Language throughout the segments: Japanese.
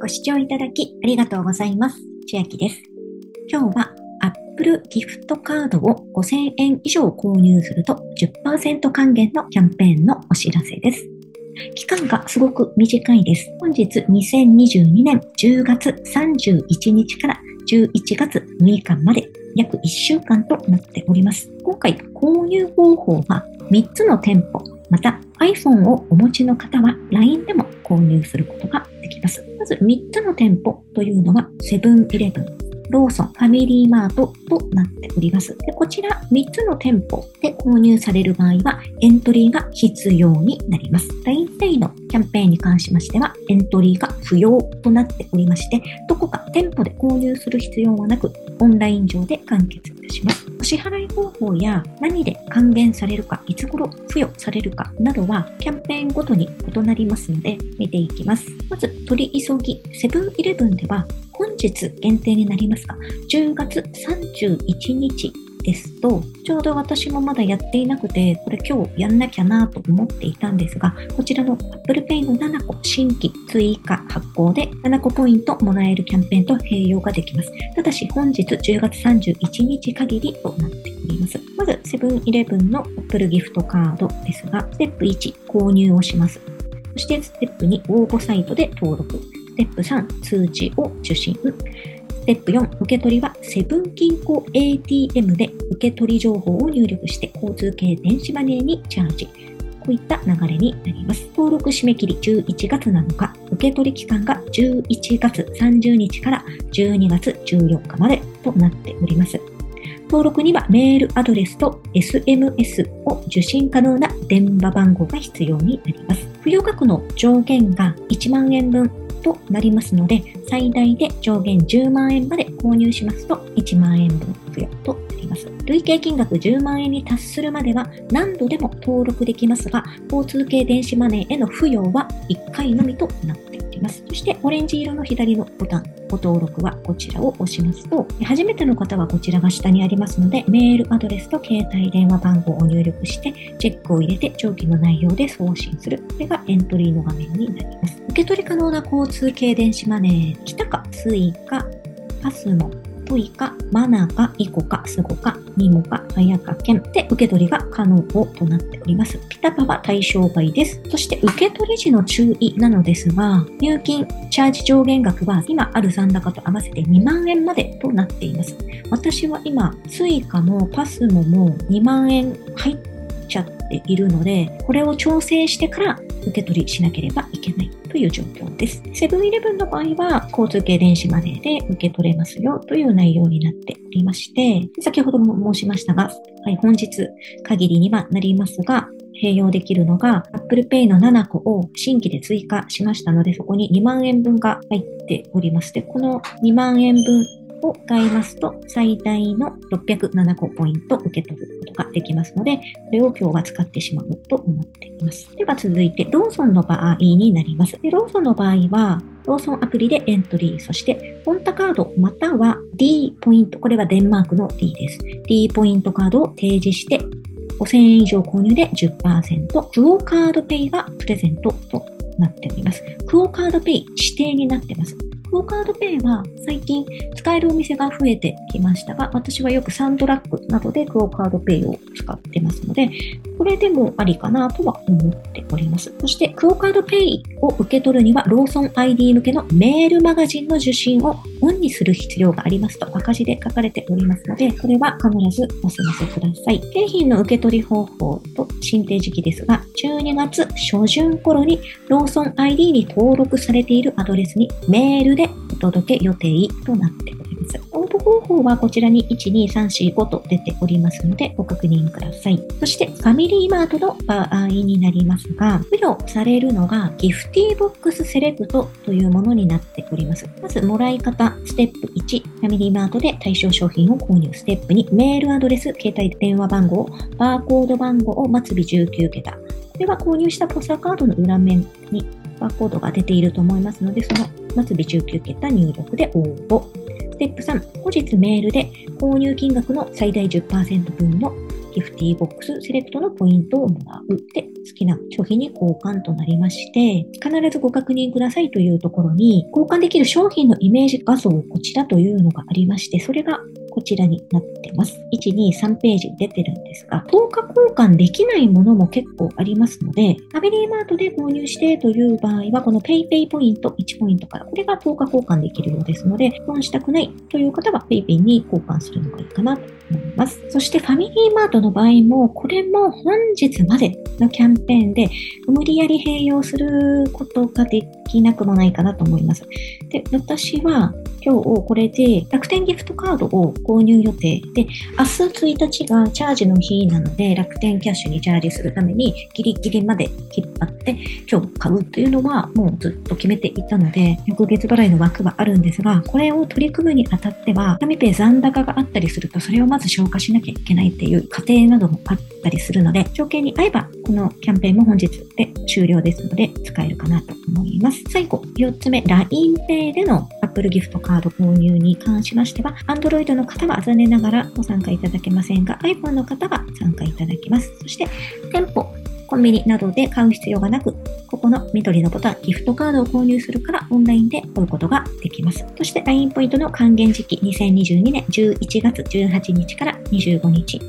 ご視聴いただきありがとうございます。千秋です。今日は Apple ギフトカードを5000円以上購入すると10%還元のキャンペーンのお知らせです。期間がすごく短いです。本日2022年10月31日から11月6日まで約1週間となっております。今回購入方法は3つの店舗、また iPhone をお持ちの方は LINE でも購入することができます。まず3つの店舗というのはセブンイレブン、ローソン、ファミリーマートとなっております。でこちら3つの店舗で購入される場合はエントリーが必要になります。LINEPay のキャンペーンに関しましてはエントリーが不要となっておりまして、どこか店舗で購入する必要はなく、オンライン上で完結いたします。お支払い方法や何で還元されるか、いつ頃付与されるかなどはキャンペーンごとに異なりますので見ていきます。まず取り急ぎセブンイレブンでは日限定になりますが、10月31日ですと、ちょうど私もまだやっていなくて、これ今日やんなきゃなと思っていたんですが、こちらの Apple Pay の7個新規追加発行で7個ポイントもらえるキャンペーンと併用ができます。ただし本日10月31日限りとなっております。まず、セブンイレブンの Apple ギフトカードですが、ステップ1、購入をします。そしてステップ2、応募サイトで登録。ステップ3、通知を受信。ステップ4、受け取りはセブン銀行 ATM で受け取り情報を入力して交通系電子マネーにチャージ。こういった流れになります。登録締め切り11月7日、受け取り期間が11月30日から12月14日までとなっております。登録にはメールアドレスと SMS を受信可能な電話番号が必要になります。付与額の上限が1万円分となりますので、最大で上限10万円まで購入しますと1万円分付与となります。累計金額10万円に達するまでは何度でも登録できますが、交通系電子マネーへの付与は1回のみとなっております。そして、オレンジ色の左のボタン、ご登録はこちらを押しますと、初めての方はこちらが下にありますので、メールアドレスと携帯電話番号を入力して、チェックを入れて上記の内容で送信する。これがエントリーの画面になります。受け取り可能な交通系電子マネー、 Kitaca、Suica、PASMO、TOICA、manaca、ICOCA、SUGOCA、nimoca、はやかけんで受け取りが可能となっております。 PiTaPa は対象外です。そして受け取り時の注意なのですが、入金チャージ上限額は今ある残高と合わせて2万円までとなっています。私は今、 Suica も PASMO も2万円入っちゃっているので、これを調整してから受け取りしなければいけないという状況です。セブンイレブンの場合は、交通系電子マネーで受け取れますよという内容になっておりまして、先ほども申しましたが、はい、本日限りにはなりますが、併用できるのが Apple Pay の7個を新規で追加しましたので、そこに2万円分が入っております。で、この2万円分を買いますと、最大の607個ポイント受け取ることができますので、これを今日は使ってしまうと思っています。では続いて、ローソンの場合になります。でローソンの場合は、ローソンアプリでエントリー、そして、ポンタカードまたは D ポイント、これはデンマークの D です。D ポイントカードを提示して、5000円以上購入で10%、クオカードペイがプレゼントとなっております。クオカードペイ指定になってます。クオカードペイは最近使えるお店が増えてきましたが、私はよくサンドラッグなどでクオカードペイを使ってますので、これでもありかなとは思っております。そして、クオカードペイを受け取るには、ローソン ID 向けのメールマガジンの受信をオンにする必要がありますと赤字で書かれておりますので、これは必ずお済ませください。景品の受け取り方法と申請時期ですが、12月初旬頃にローソン ID に登録されているアドレスにメールでお届け予定となって。方法はこちらに1、2、3、4、5と出ておりますのでご確認ください。そしてファミリーマートの場合になりますが、付与されるのがギフティーボックスセレクトというものになっております。まず、もらい方、ステップ1、ファミリーマートで対象商品を購入。ステップ2、メールアドレス、携帯電話番号、バーコード番号を末尾19桁。これは購入したポスターカードの裏面にバーコードが出ていると思いますので、その末尾19桁入力で応募。ステップ3、後日メールで購入金額の最大10%分のギフティーボックスセレクトのポイントをもらう。で、好きな商品に交換となりまして、必ずご確認くださいというところに、交換できる商品のイメージ画像こちらというのがありまして、それがこちらになってます。1、2、3ページ出てるんですが、10日交換できないものも結構ありますので、ファミリーマートで購入してという場合は、この PayPay ポイント1ポイントから、これが10日交換できるようですので、損したくないという方は PayPay に交換するのがいいかなと思います。そしてファミリーマートの場合も、これも本日までのキャンペーンで、無理やり併用することができなくもないかなと思います。で、私は今日これで楽天ギフトカードを購入予定で、明日1日がチャージの日なので、楽天キャッシュにチャージするためにギリギリまで引っ張って今日買うというのはもうずっと決めていたので、翌月払いの枠はあるんですが、これを取り組むにあたっては、紙ペイ残高があったりすると、それをまず消化しなきゃいけないっていう過程などもあったりするので、条件に合えば、のキャンペーンも本日で終了ですので、使えるかなと思います。最後、4つ目、LINEPay での Apple ギフトカード購入に関しましては、Android の方は残念ながらご参加いただけませんが、iPhone の方は参加いただけます。そして、店舗、コンビニなどで買う必要がなく、ここの緑のボタン、ギフトカードを購入するからオンラインで買うことができます。そして LINE ポイントの還元時期、2022年11月18日から25日。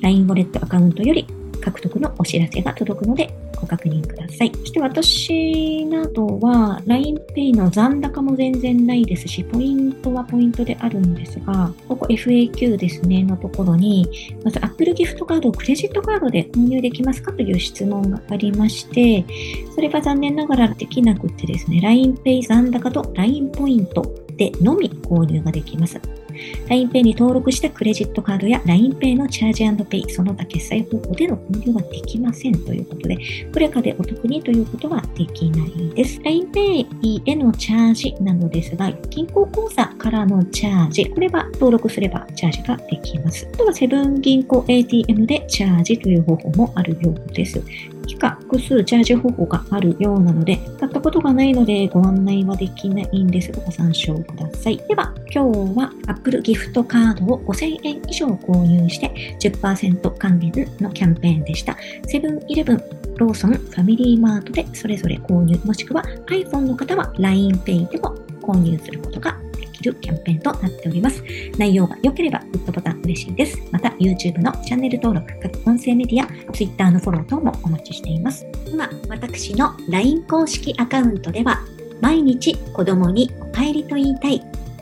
LINE ウォレットアカウントより獲得のお知らせが届くのでご確認ください。そして私などは LINEPay の残高も全然ないですし、ポイントはポイントであるんですが、ここ FAQ ですね、のところに、まず Apple ギフトカードをクレジットカードで購入できますかという質問がありまして、それが残念ながらできなくてですね、LINEPay 残高と LINE ポイントでのみ購入ができます。LINEPay に登録したクレジットカードや LINEPay のチャージペイ、その他決済方法での購入はできませんということで、クレカでお得にということはできないです。LINEPay へのチャージなのですが、銀行口座からのチャージ、これは登録すればチャージができます。あとはセブン銀行 ATM でチャージという方法もあるようです。以下複数チャージ方法があるようなので、買ったことがないのでご案内はできないんですが、ご参照ください。では、今日は Apple ギフトカードを5000円以上購入して10%還元のキャンペーンでした。セブンイレブン、ローソン、ファミリーマートでそれぞれ購入、もしくは iPhone の方は LINEPay でも購入することができるキャンペーンとなっております。内容が良ければグッドボタン嬉しいです。また YouTube のチャンネル登録、各音声メディア、Twitter のフォロー等もお待ちしています。今、私の LINE 公式アカウントでは、毎日子供にお帰りと言いたい、